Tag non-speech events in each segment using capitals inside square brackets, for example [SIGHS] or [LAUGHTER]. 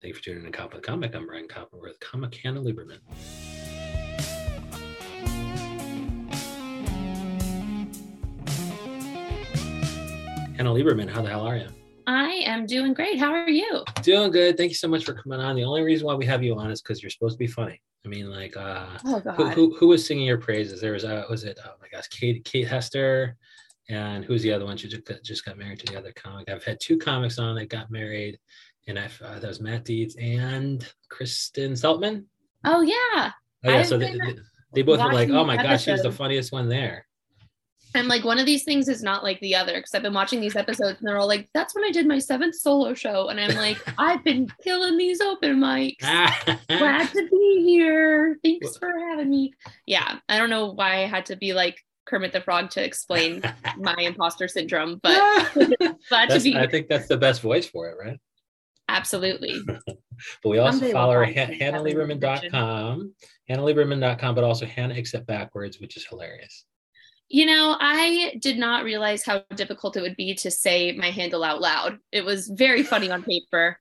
Thank you for tuning in to Cop with Comic. I'm Brian Copperworth, comic Hannah Lieberman. Hannah Lieberman, how the hell are you? I am doing great. How are you? Doing good. Thank you so much for coming on. The only reason why we have you on is because you're supposed to be funny. I mean, like, uh, Oh who, who, who was singing your praises? There was, uh, was it, oh my gosh, Kate, Kate Hester, and who's the other one? She just got, just got married to the other comic. I've had two comics on that got married, and I uh, that was Matt Deeds and Kristen Seltman. Oh yeah. Oh yeah, I've so they, they, they both were like, "Oh my gosh, she was the funniest one there." And like one of these things is not like the other because I've been watching these episodes and they're all like, "That's when I did my seventh solo show," and I'm like, [LAUGHS] "I've been killing these open mics. [LAUGHS] Glad to be here. Thanks for having me." Yeah, I don't know why I had to be like Kermit the Frog to explain [LAUGHS] my imposter syndrome, but glad to be I think that's the best voice for it, right? Absolutely. [LAUGHS] But we also Someday follow we'll her find Han- some HannahLieberman.com, HannahLieberman.com, but also Hannah Except Backwards, which is hilarious. You know, I did not realize how difficult it would be to say my handle out loud. It was very funny on paper.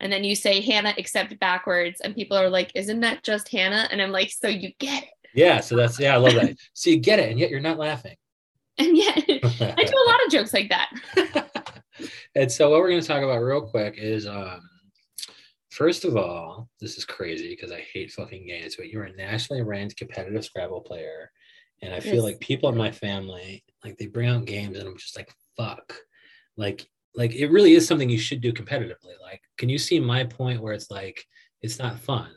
And then you say Hannah except backwards, and people are like, Isn't that just Hannah? And I'm like, So you get it. Yeah, so that's yeah, I love that. So you get it, and yet you're not laughing. And yet, [LAUGHS] I do a lot of jokes like that. [LAUGHS] and so what we're going to talk about real quick is um first of all this is crazy because i hate fucking games but you're a nationally ranked competitive scrabble player and i feel Yes. like people in my family like they bring out games and i'm just like fuck like like it really is something you should do competitively like can you see my point where it's like it's not fun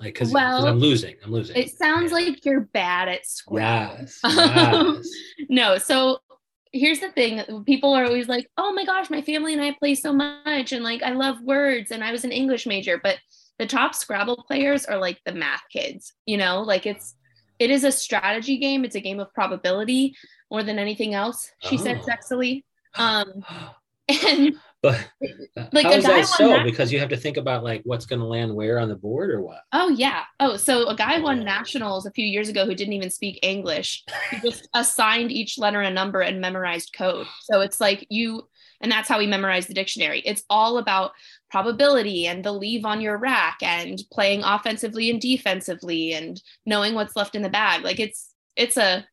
like because Well, i'm losing i'm losing It sounds Yeah. like you're bad at Scrabble. yes, yes. [LAUGHS] no, so here's the thing people are always like, oh my gosh, my family and I play so much, and like I love words, and I was an English major, but the top Scrabble players are like the math kids, you know, like it's it is a strategy game, it's a game of probability more than anything else, she said Oh. sexily. Um, [GASPS] and but [LAUGHS] Like, how a is guy that so that- because you have to think about like what's going to land where on the board or what Oh yeah. Oh, so a guy oh, won Oh. nationals a few years ago who didn't even speak English. He [LAUGHS] just assigned each letter a number and memorized code. So it's like you and that's how he memorized the dictionary. It's all about probability and the leave on your rack and playing offensively and defensively and knowing what's left in the bag. Like it's it's a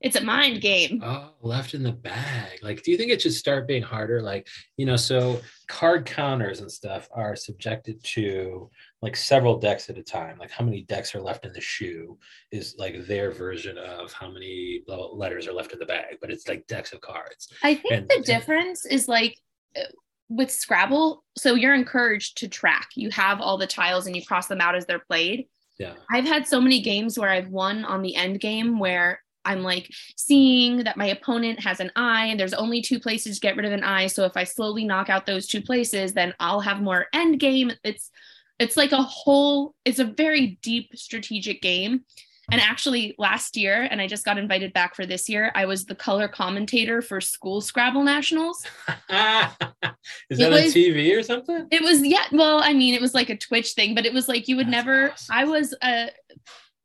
it's a mind game. Oh, left in the bag. Like, do you think it should start being harder? Like, you know, so card counters and stuff are subjected to like several decks at a time. Like, how many decks are left in the shoe is like their version of how many letters are left in the bag, but it's like decks of cards. I think And- the difference is like uh, with Scrabble, so you're encouraged to track. You have all the tiles and you cross them out as they're played. Yeah. I've had so many games where I've won on the end game where I'm like seeing that my opponent has an eye and there's only two places to get rid of an eye. So if I slowly knock out those two places, then I'll have more end game. It's it's like a whole, it's a very deep strategic game. And actually last year, and I just got invited back for this year, I was the color commentator for school Scrabble Nationals. [LAUGHS] is It that on was- TV or something? It was yeah, well, I mean, it was like a Twitch thing, but it was like you would That's never awesome. I was it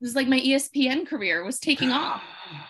was like my ESPN career was taking [GASPS] off.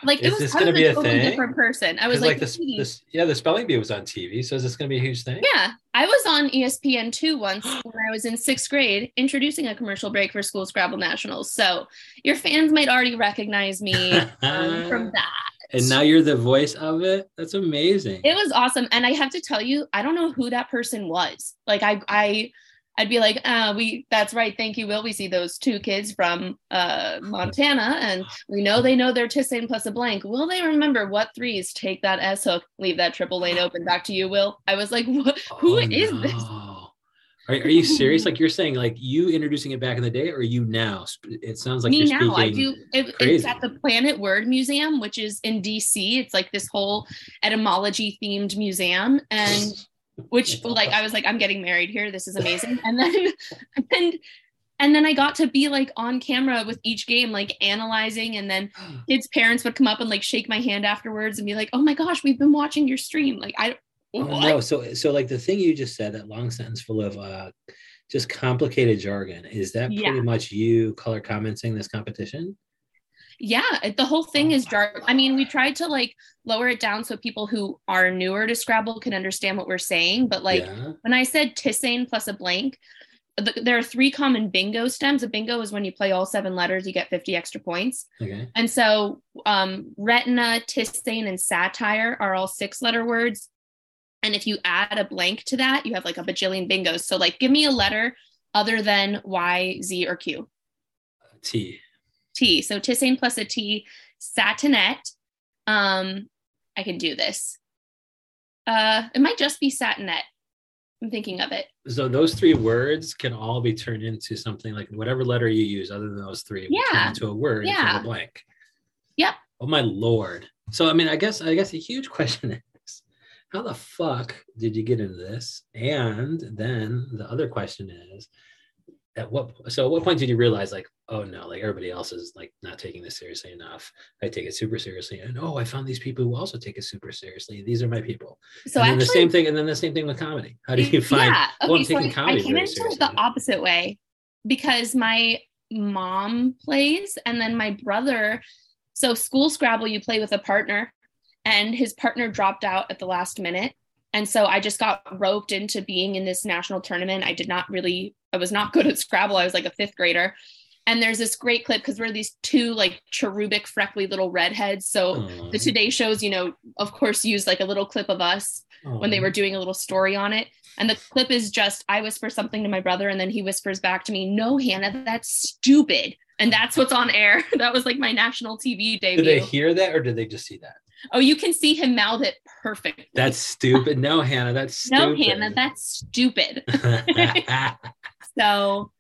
Like it was, this I was be a totally different person. I was like, this, "Katie." this, yeah, the spelling bee was on TV. So is this going to be a huge thing? yeah, I was on ESPN two once [GASPS] when I was in sixth grade, introducing a commercial break for school Scrabble Nationals. So your fans might already recognize me um, from [LAUGHS] that. and now you're the voice of it. That's amazing. It was awesome, and I have to tell you, I don't know who that person was. Like I, I, I'd be like, uh, we. That's right. Thank you, Will. We see those two kids from uh, Montana, and we know they know their Tisane plus a blank. Will they remember what threes? Take that S hook, leave that triple lane open. Back to you, Will. I was like, what? Who Oh, is this? Are, are you serious? Like you're saying, like you introducing it back in the day, or you now? It sounds like Me you're now. I do. It, it's at the Planet Word Museum, which is in DC. It's like this whole etymology themed museum, and [LAUGHS] which like I was like, I'm getting married here. This is amazing. And then [LAUGHS] and and then I got to be like on camera with each game, like analyzing, and then [GASPS] kids' parents would come up and like shake my hand afterwards and be like, "Oh my gosh, we've been watching your stream." Like I, Oh, what? no, so so like the thing you just said, that long sentence full of uh, just complicated jargon. Is that Yeah. pretty much you color commenting this competition? Yeah it- the whole thing is jargon i mean we tried to like lower it down so people who are newer to scrabble can understand what we're saying but like yeah. when i said tisane plus a blank th- there are three common bingo stems. A bingo is when you play all seven letters, you get 50 extra points. Okay. And so um, retina, tisane, and satire are all six letter words. And if you add a blank to that, you have like a bajillion bingos. So, like, give me a letter other than Y, Z, or Q. T. T. So tisane plus a T, satinet. Um, I can do this. Uh, it might just be satinet. I'm thinking of it. So those three words can all be turned into something like whatever letter you use, other than those three, Yeah. into a word Yeah. from a blank. Yep. Oh my lord. So I mean, I guess I guess a huge [LAUGHS] question is, how the fuck did you get into this? And then the other question is, at what so at what point did you realize like, oh no, like everybody else is like not taking this seriously enough. I take it super seriously, and oh, I found these people who also take it super seriously. These are my people. So and actually, the same thing, and then the same thing with comedy. How do you [LAUGHS] find? Yeah. oh, I'm so taking I, comedy I came into seriously. the opposite way because my mom plays, and then my brother. So school Scrabble, you play with a partner, and his partner dropped out at the last minute. And so I just got roped into being in this national tournament. I did not really, I was not [LAUGHS] good at Scrabble. I was like a fifth grader. And there's this great clip because we're these two like cherubic, freckly little redheads. So Aw. the Today shows, you know, of course, used like a little clip of us when they were doing a little story on it. And the clip is just I whisper something to my brother, and then he whispers back to me, No, Hannah, that's stupid. And that's what's on air. [LAUGHS] that was like my national TV debut. Did they hear that or did they just see that? oh, you can see him mouth it perfectly. That's stupid. No, Hannah, that's stupid. [LAUGHS] no, Hannah, that's stupid. [LAUGHS] so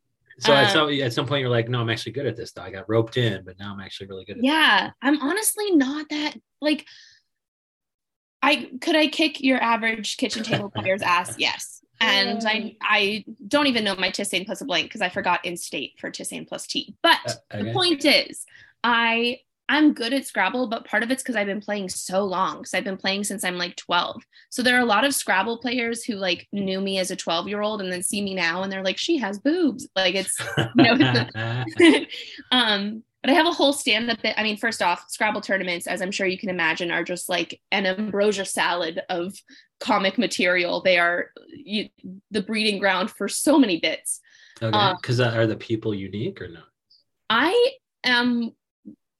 so at Um, some at some point you're like, no, I'm actually good at this. Though. I got roped in, but now I'm actually really good at yeah, I'm honestly not that like I could I kick your average kitchen table [LAUGHS] player's ass? Yes. And I I don't even know my Tisane plus a blank because I forgot instate for Tisane plus T. But Uh, okay. the point is, I I'm good at Scrabble, but part of it's because I've been playing so long. Because I've been playing since I'm like 12. So there are a lot of Scrabble players who like knew me as a 12 year old and then see me now and they're like, she has boobs. Like it's you know, [LAUGHS] [LAUGHS] um, but I have a whole stand up bit. I mean, first off, Scrabble tournaments, as I'm sure you can imagine, are just like an ambrosia salad of comic material. They are you, the breeding ground for so many bits. okay, uh, because are the people unique or not? I am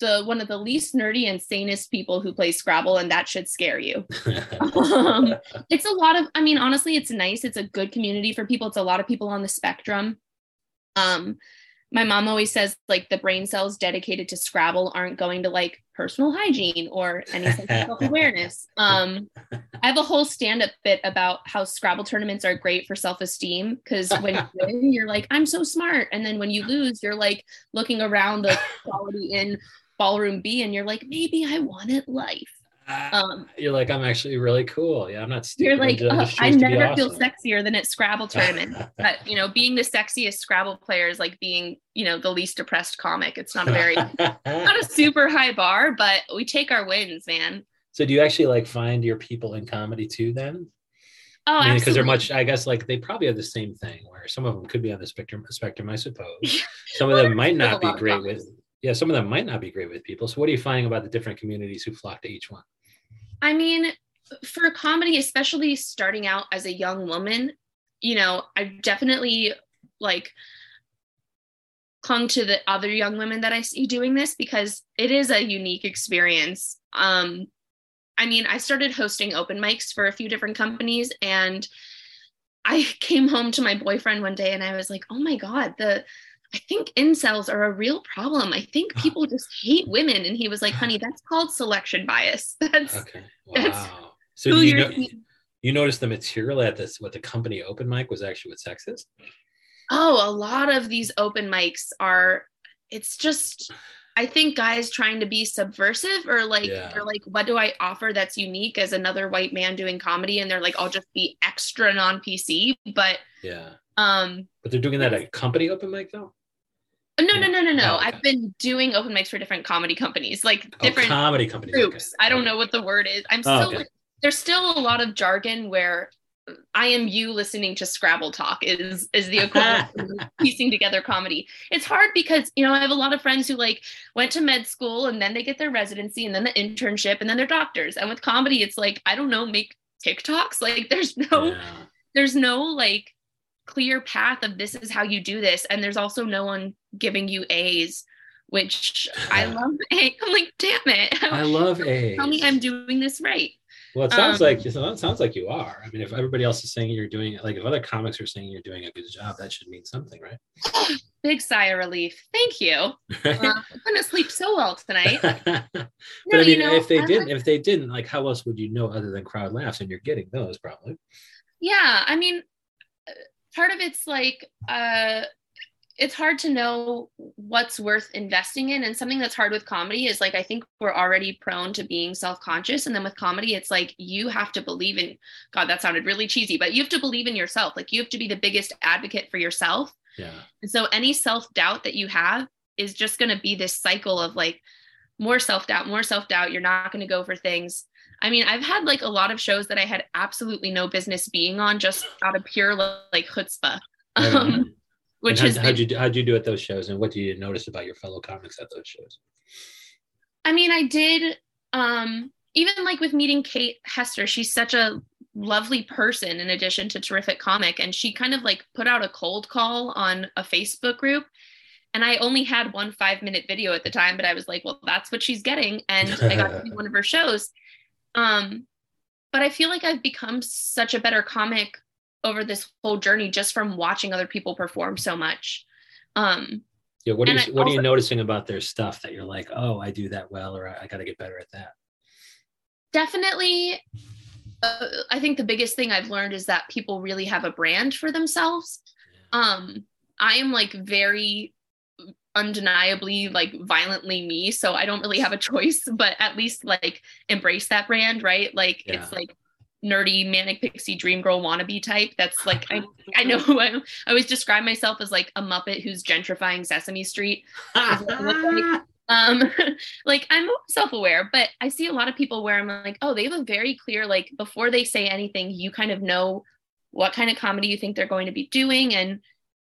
the one of the least nerdy and sanest people who play Scrabble, and that should scare you. [LAUGHS] um, it's a lot of, I mean, honestly, it's nice. It's a good community for people. It's a lot of people on the spectrum. Um, my mom always says like the brain cells dedicated to Scrabble aren't going to like personal hygiene or any sense of [LAUGHS] self-awareness. Um, I have a whole stand-up bit about how Scrabble tournaments are great for self-esteem because when [LAUGHS] you win, you're like, I'm so smart. And then when you lose, you're like looking around the Quality Inn ballroom B and you're like, maybe I wanted life. Um, you're like, I'm actually really cool. Yeah, I'm not stupid. you're like, I "Oh, I choose to be never feel sexier than at Scrabble tournament. [LAUGHS] but you know, being the sexiest Scrabble player is like being, you know, the least depressed comic. It's not a very not a [LAUGHS] super high bar, but we take our wins, man. so do you actually like find your people in comedy too then? Oh, I mean, because they're much, I guess, like they probably have the same thing where some of them could be on the spectrum, spectrum, I suppose. [LAUGHS] Some of them might not be great with, yeah, some of them might not be great with people. So, what are you finding about the different communities who flock to each one? I mean, for comedy, especially starting out as a young woman, you know, I've definitely like clung to the other young women that I see doing this because it is a unique experience. Um, I mean, I started hosting open mics for a few different companies and I [LAUGHS] came home to my boyfriend one day and I was like, oh my God, the I think incels are a real problem. I think people just hate women. And he was like, honey, that's called selection bias. [LAUGHS] That's Okay. That's Wow. So, who you you're know, you noticed the material at this, what the company open mic was actually with sexist? Oh, a lot of these open mics are, it's just, I think guys trying to be subversive or like, Yeah. they're like, what do I offer that's unique as another white man doing comedy? And they're like, I'll just be extra non PC. But, Yeah. um, But they're doing that at company open mic though? No, no, no, no, no. Oh, okay. I've been doing open mics for different comedy companies, like Oh, different comedy companies. groups. okay. I don't know what the word is. I'm Oh, still okay. like, there's still a lot of jargon where I am you listening to Scrabble talk is is the equivalent [LAUGHS] of piecing together comedy. It's hard because you know I have a lot of friends who like went to med school and then they get their residency and then the internship and then they're doctors. And with comedy, it's like I don't know, make TikToks. Like there's no Yeah. there's no like clear path of this is how you do this and there's also no one giving you a's which i love [LAUGHS] a i'm like damn it I [LAUGHS] love A. tell me i'm doing this right Well, it sounds Um, like it sounds like you are. I mean, if everybody else is saying you're doing it, like if other comics are saying you're doing a good job, that should mean something, right? [GASPS] big sigh of relief thank you [LAUGHS] uh, i'm gonna sleep so well tonight but No, I you mean, know, if they I didn't, if they didn't, like, how else would you know other than crowd laughs? And you're getting those probably. yeah i mean uh, part of it's like uh it's hard to know what's worth investing in and something that's hard with comedy is like i think we're already prone to being self-conscious and then with comedy it's like you have to believe in god that sounded really cheesy but you have to believe in yourself. Like you have to be the biggest advocate for yourself. Yeah. and so any self-doubt that you have is just going to be this cycle of like more self-doubt more self-doubt. You're not going to go for things. I mean i've had like a lot of shows that i had absolutely no business being on just out of pure like chutzpah. Um, which and is how, how'd you do, how'd you do at those shows, and what do you notice about your fellow comics at those shows? I mean, I did um even like with meeting Kate Hester, she's such a lovely person in addition to terrific comic and she kind of like put out a cold call on a Facebook group and I only had one 5 minute video at the time but I was like, well, that's what she's getting and I got to do [LAUGHS] one of her shows. Um but I feel like I've become such a better comic over this whole journey just from watching other people perform so much. Um Yeah. What are you What are you noticing about their stuff that you're like, oh, I do that well, or I, I got to get better at that? definitely uh, i think the biggest thing i've learned is that people really have a brand for themselves um i am like very undeniably like violently me so i don't really have a [LAUGHS] choice but at least like embrace that brand right like Yeah. it's like nerdy manic pixie dream girl wannabe type that's [LAUGHS] like i, I know who I, am. I always describe myself as like a muppet who's gentrifying sesame street [LAUGHS] um [LAUGHS] like i'm self-aware but i see a lot of people where i'm like oh they have a very clear like before they say anything you kind of know what kind of comedy you think they're going to be doing and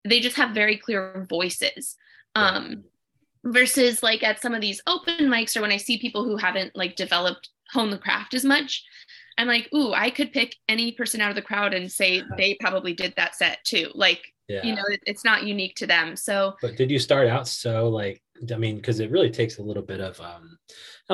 they just have very clear voices um versus like at some of these open mics or when i see people who haven't like developed hone the craft as much i'm like ooh i could pick any person out of the crowd and say they probably did that set too like yeah. you know it, it's not unique to them so But did you start out so like I mean, because it really takes a little bit of um,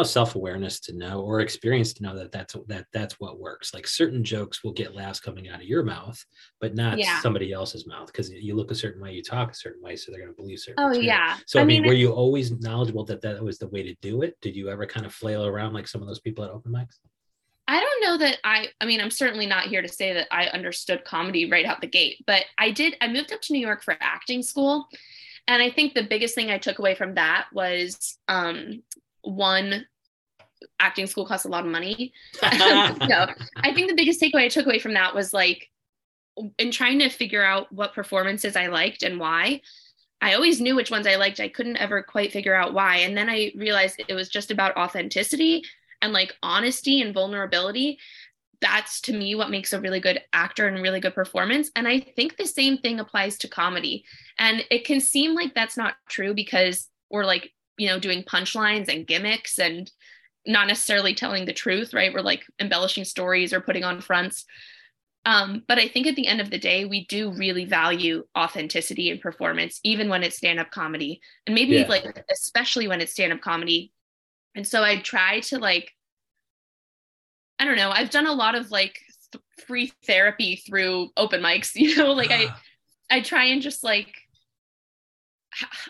self awareness to know or experience to know that that's that that's what works. Like certain jokes will get laughs coming out of your mouth, but not Yeah. somebody else's mouth because you look a certain way, you talk a certain way, so they're going to believe certain. oh material. yeah So I, mean, mean were you always knowledgeable that that was the way to do it? Did you ever kind of flail around like some of those people at open mics? I don't know that I I mean I'm certainly not here to say that I understood comedy right out the gate, but I did I moved up to New York for acting school and I think the biggest thing I took away from that was um one acting school costs a lot of money. [LAUGHS] [LAUGHS] no, I think the biggest takeaway I took away from that was like in trying to figure out what performances I liked and why. I always knew which ones I liked. I couldn't ever quite figure out why. And then I realized it was just about authenticity and like honesty and vulnerability. That's to me what makes a really good actor and really good performance. And I think the same thing applies to comedy. And it can seem like that's not true because we're like, you know, doing punchlines and gimmicks and not necessarily telling the truth, right? We're like embellishing stories or putting on fronts. Um, but I think at the end of the day, we do really value authenticity and performance, even when it's stand up comedy, and maybe Yeah. like especially when it's stand up comedy. And so I try to like, I don't know, I've done a lot of like th- free therapy through open mics, [LAUGHS] you know, like I [SIGHS] I try and just like.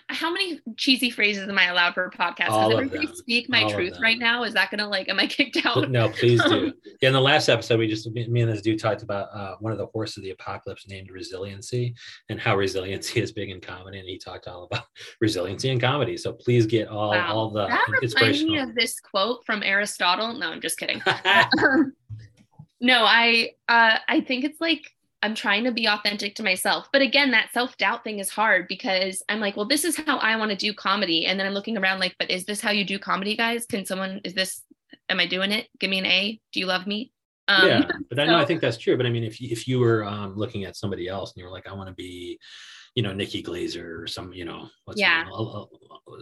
How many cheesy phrases am I allowed per podcast? All Does everybody speak my All truth right now? Is that gonna like, am I kicked out? no, please do. [LAUGHS] Yeah, in the last episode, we just me me and this dude talked about uh, one of the horses of the apocalypse named resiliency and how resiliency [LAUGHS] is big in comedy, and he talked all about [LAUGHS] resiliency in comedy. So please get all Wow. all the that reminds me of this quote from Aristotle. No, I'm just kidding. Um, no, I uh, I think it's like I'm trying to be authentic to myself. But again, that self doubt thing is hard because I'm like, well, this is how I want to do comedy, and then I'm looking around like, but is this how you do comedy, guys? Can someone? Is this? Am I doing it? Give me an A. Do you love me? Um, yeah, [LAUGHS] but I know I think that's true. But I mean, if you, if you were um, looking at somebody else and you were like, I want to be, you know, Nikki Glazer or some, you know, what's Yeah. name?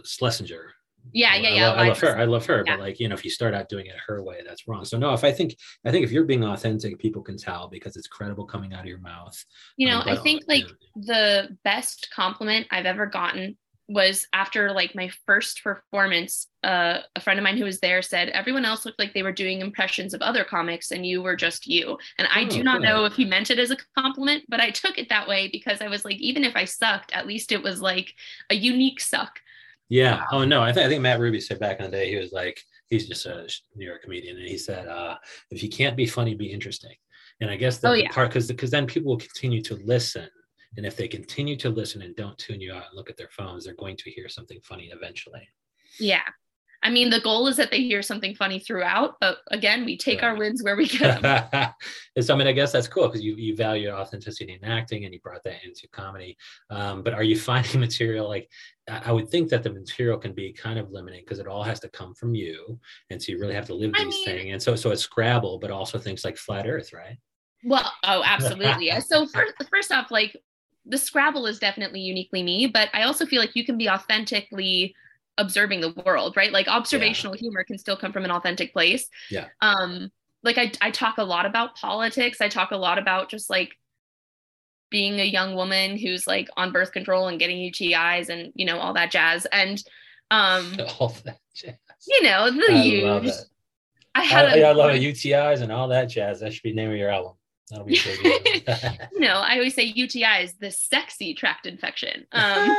Shlesinger. Yeah, I- yeah, I yeah. love, I love her. I love her. Yeah. But like, you know, if you start out doing it her way, that's wrong. So no, if I think I think if you're being authentic, people can tell because it's credible coming out of your mouth. You know, Um, I think like yeah. the best compliment I've ever gotten was after like my first performance. Uh, a friend of mine who was there said everyone else looked like they were doing impressions of other comics, and you were just you. And I Oh, do not know if he meant it as a compliment, but I took it that way because I was like, even if I sucked, at least it was like a unique suck. Yeah. Oh no, I think I think Matt Ruby said back in the day he was like he's just a New York comedian and he said uh, if you can't be funny, be interesting. And I guess the, Oh, the part because because then people will continue to listen. And if they continue to listen and don't tune you out and look at their phones, they're going to hear something funny eventually. Yeah. I mean, the goal is that they hear something funny throughout, but again, we take our wins where we [LAUGHS] get them. So I mean, I guess that's cool because you you value authenticity in acting and you brought that into comedy. Um, but are you [LAUGHS] finding material like I I would think that the material can be kind of limiting because it all has to come from you, and so you really have to live I these mean- things. And so so it's Scrabble, but also things like flat Earth, right? Well, oh, absolutely. [LAUGHS] so first, first off, like the Scrabble is definitely uniquely me, but I also feel like you can be authentically observing the world, right? Like observational humor can still come from an authentic place. Yeah. Um, like I, I talk a lot about politics. I talk a lot about just like being a young woman who's like on birth control and getting UTIs and you know all that jazz. And um, [LAUGHS] all that jazz. you know the I love huge. I had I, a I love it. UTIs and all that jazz. That should be the name of your album. That'll be a big you know, I always say UTI is the sexy tract infection. Um,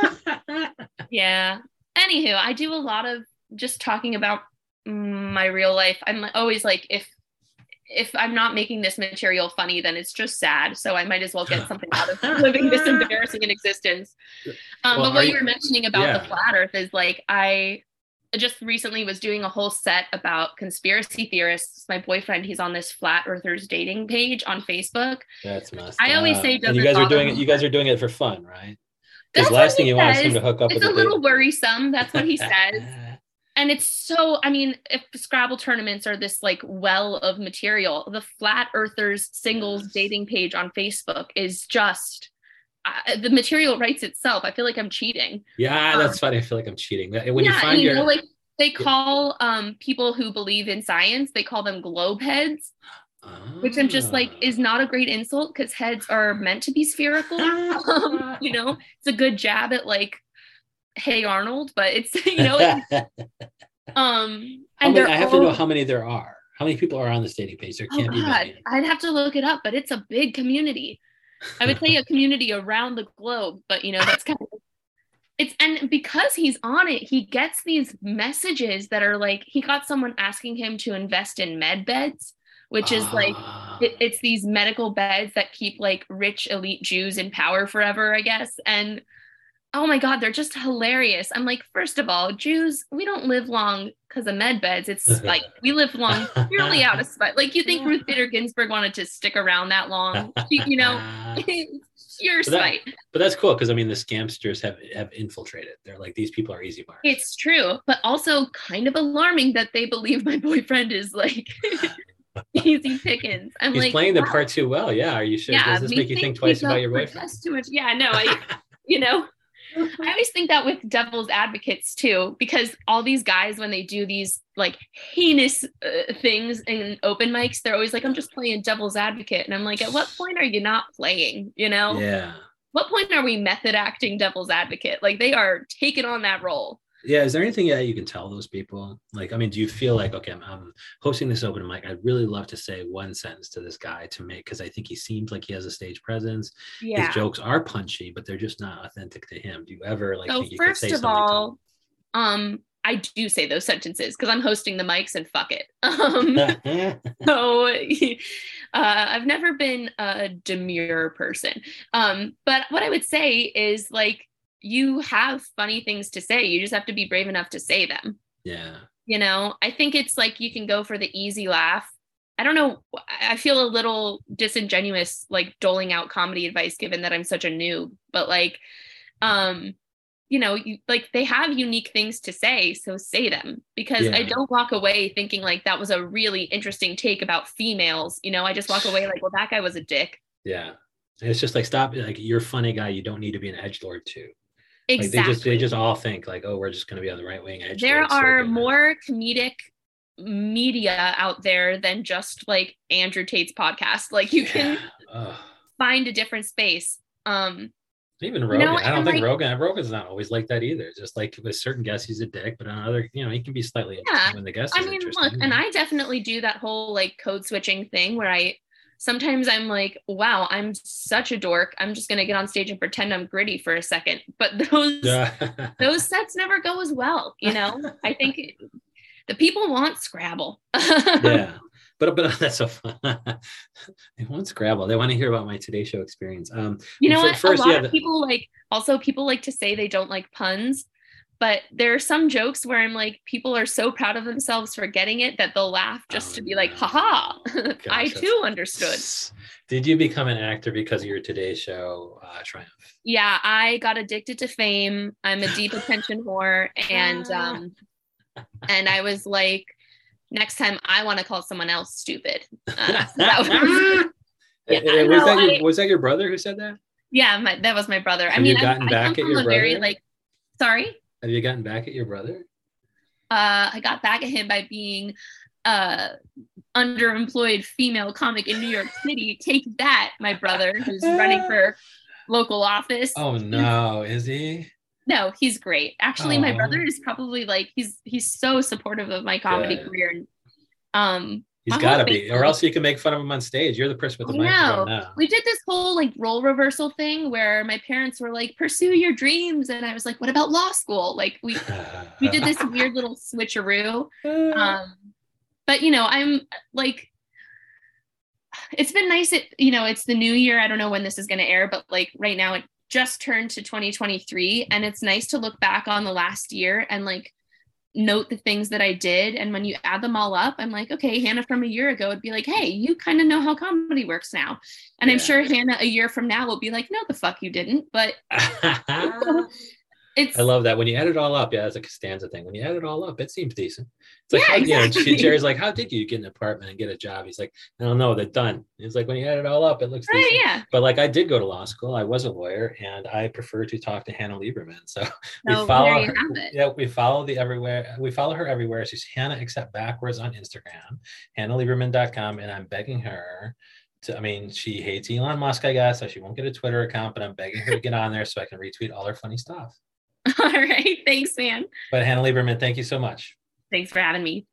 [LAUGHS] yeah. Anywho, I do a lot of just talking about my real life. I'm always like, if if I'm not making this material funny, then it's just sad. So I might as well get [LAUGHS] something out of living this embarrassing in existence. Um, Well, but what you- you were mentioning about Yeah. the flat Earth is like I just recently was doing a whole set about conspiracy theorists. My boyfriend, he's on this flat earthers dating page on Facebook. That's messed I always up. say doesn't you guys are doing it. You guys are doing it for fun, right? Because last thing he you want is him to hook up It's with a a little big- worrisome. That's what he [LAUGHS] says. and it's so i mean if scrabble tournaments are this like well of material the flat earthers singles dating page on facebook is just uh, the material writes itself i feel like i'm cheating yeah, that's funny. I feel like I'm cheating. When yeah you find you your know like they call um people who believe in science they call them globe which i'm just like is not a great insult because heads are meant to be spherical um, [LAUGHS] you know it's a good jab at like hey arnold but it's [LAUGHS] you know it's, [LAUGHS] um and many- I have to know how many there are. How many people are on this dating page? There Oh can't be many. I'd have to look it up, but it's a big community. I would say a community around the globe, but you know that's kind of it's and because he's on it, he gets these messages that are like he got someone asking him to invest in med beds, which is like Ah. it, it's these medical beds that keep like rich elite Jews in power forever, I guess. And oh my God, they're just hilarious. I'm like, first of all, Jews, we don't live long because of med beds. It's [LAUGHS] like we live long purely out of spite. Like you think [LAUGHS] Ruth Bader Ginsburg wanted to stick around that long? She- you know, [LAUGHS] pure But that- spite. but that's cool because I mean the scamsters have have infiltrated. They're like these people are easy marks. It's true, but also kind of alarming that they believe my boyfriend is like easy pickings. I'm He's like, playing the part too well. Yeah. Are you sure? Yeah, Does this make you think twice about your boyfriend? that's too much. Yeah, no, I, [LAUGHS] you know, I always think that with devil's advocates too, because all these guys, when they do these like heinous uh, things in open mics, they're always like, I'm just playing devil's advocate. And I'm like, at what point are you not playing? You know, yeah. what point are we method acting devil's advocate? Like they are taking on that role. Yeah. Is there anything that you can tell those people? Like, I mean, do you feel like, okay, I'm, I'm hosting this open mic. I'd really love to say one sentence to this guy to make, because I think he seems like he has a stage presence. Yeah. His jokes are punchy, but they're just not authentic to him. Do you ever like so think you could first of something to him? all, um, I do say those sentences because I'm hosting the mics and fuck it. [LAUGHS] Um, [LAUGHS] so [LAUGHS] uh, I've never been a demure person. Um, but what I would say is like you have funny things to say. You just have to be brave enough to say them. yeah. You know, I think it's like you can go for the easy laugh. I don't know. I feel a little disingenuous, like doling out comedy advice, given that I'm such a noob. But like, um, you know, you like they have unique things to say, so say them because I don't walk away thinking like that was a really interesting take about females. You know, I just walk away like, well, that guy was a dick. Yeah. And it's just like, stop. Like, you're a funny guy. You don't need to be an edge lord too. Exactly. Like they just they just all think like, oh, we're just going to be on the right wing edge. there are more comedic media out there than just like Andrew Tate's podcast. Like you can Ugh. find a different space. Um Even Rogan. know, I don't think like- Rogan. Rogan's not always like that either. Just like with certain guests, he's a dick, but on other, you know, he can be slightly interesting when the guest I is mean, look, and I definitely do that whole like code switching thing where I sometimes I'm like, wow, I'm such a dork. I'm just gonna get on stage and pretend I'm gritty for a second. But [LAUGHS] those yeah. those sets never go as well, you know. I think [LAUGHS] the people want Scrabble. yeah. [LAUGHS] But but that's so fun. they want Scrabble. They want to hear about my Today Show experience. Um, You know what? first, a lot yeah, of the- people like also people like to say they don't like puns, but there are some jokes where I'm like, people are so proud of themselves for getting it that they'll laugh just Oh, to be like, no. haha, [LAUGHS] I too understood. Did you become an actor because of your Today Show uh, triumph? Yeah, I got addicted to fame. I'm a deep [LAUGHS] attention whore, and um, and I was like, next time I want to call someone else stupid. Uh, so that was- [LAUGHS] Yeah, Uh, was know, that your I- was that your brother who said that? yeah, my, that was my brother. I Have mean, you I, gotten I back come at from your a very brother? like, sorry. Have you gotten back at your brother? uh, I got back at him by being uh underemployed female comic in New York [LAUGHS] City. Take that, my brother, who's running for local office. Oh no, is he? No, he's great. Actually, my brother is probably like he's he's so supportive of my comedy Good. career. And, um, He's My got to be, or else you can make fun of him on stage. You're the person with the microphone know. now. we did this whole like role reversal thing where my parents were like, "Pursue your dreams," and I was like, "What about law school?" Like we [LAUGHS] we did this weird little switcheroo. [LAUGHS] um but you know i'm like it's been nice it you know it's the new year i don't know when this is going to air but like right now it just turned to 2023 and it's nice to look back on the last year and like note the things that i did and when you add them all up i'm like okay hannah from a year ago would be like hey you kind of know how comedy works now. And i'm sure hannah a year from now will be like no the fuck you didn't but [LAUGHS] [LAUGHS] it's I love that when you add it all up. Yeah, it's a Costanza thing. When you add it all up, it seems decent. It's like, Yeah, how, you know, exactly. Jerry's like, "How did you get an apartment and get a job?" He's like, "I don't know. They're done." It's like when you add it all up, it looks right, decent. yeah But like, I did go to law school. I was a lawyer, and I prefer to talk to Hannah Lieberman. So [LAUGHS] we so follow her. Yeah, we follow the everywhere. We follow her everywhere. She's Hannah except backwards on Instagram, HannahLieberman.com, and I'm begging her. To, I mean, she hates Elon Musk, I guess, so she won't get a Twitter account. But I'm begging her to get on there so I can retweet all her funny stuff. [LAUGHS] all right. Thanks man. But Hannah Lieberman, thank you so much. thanks for having me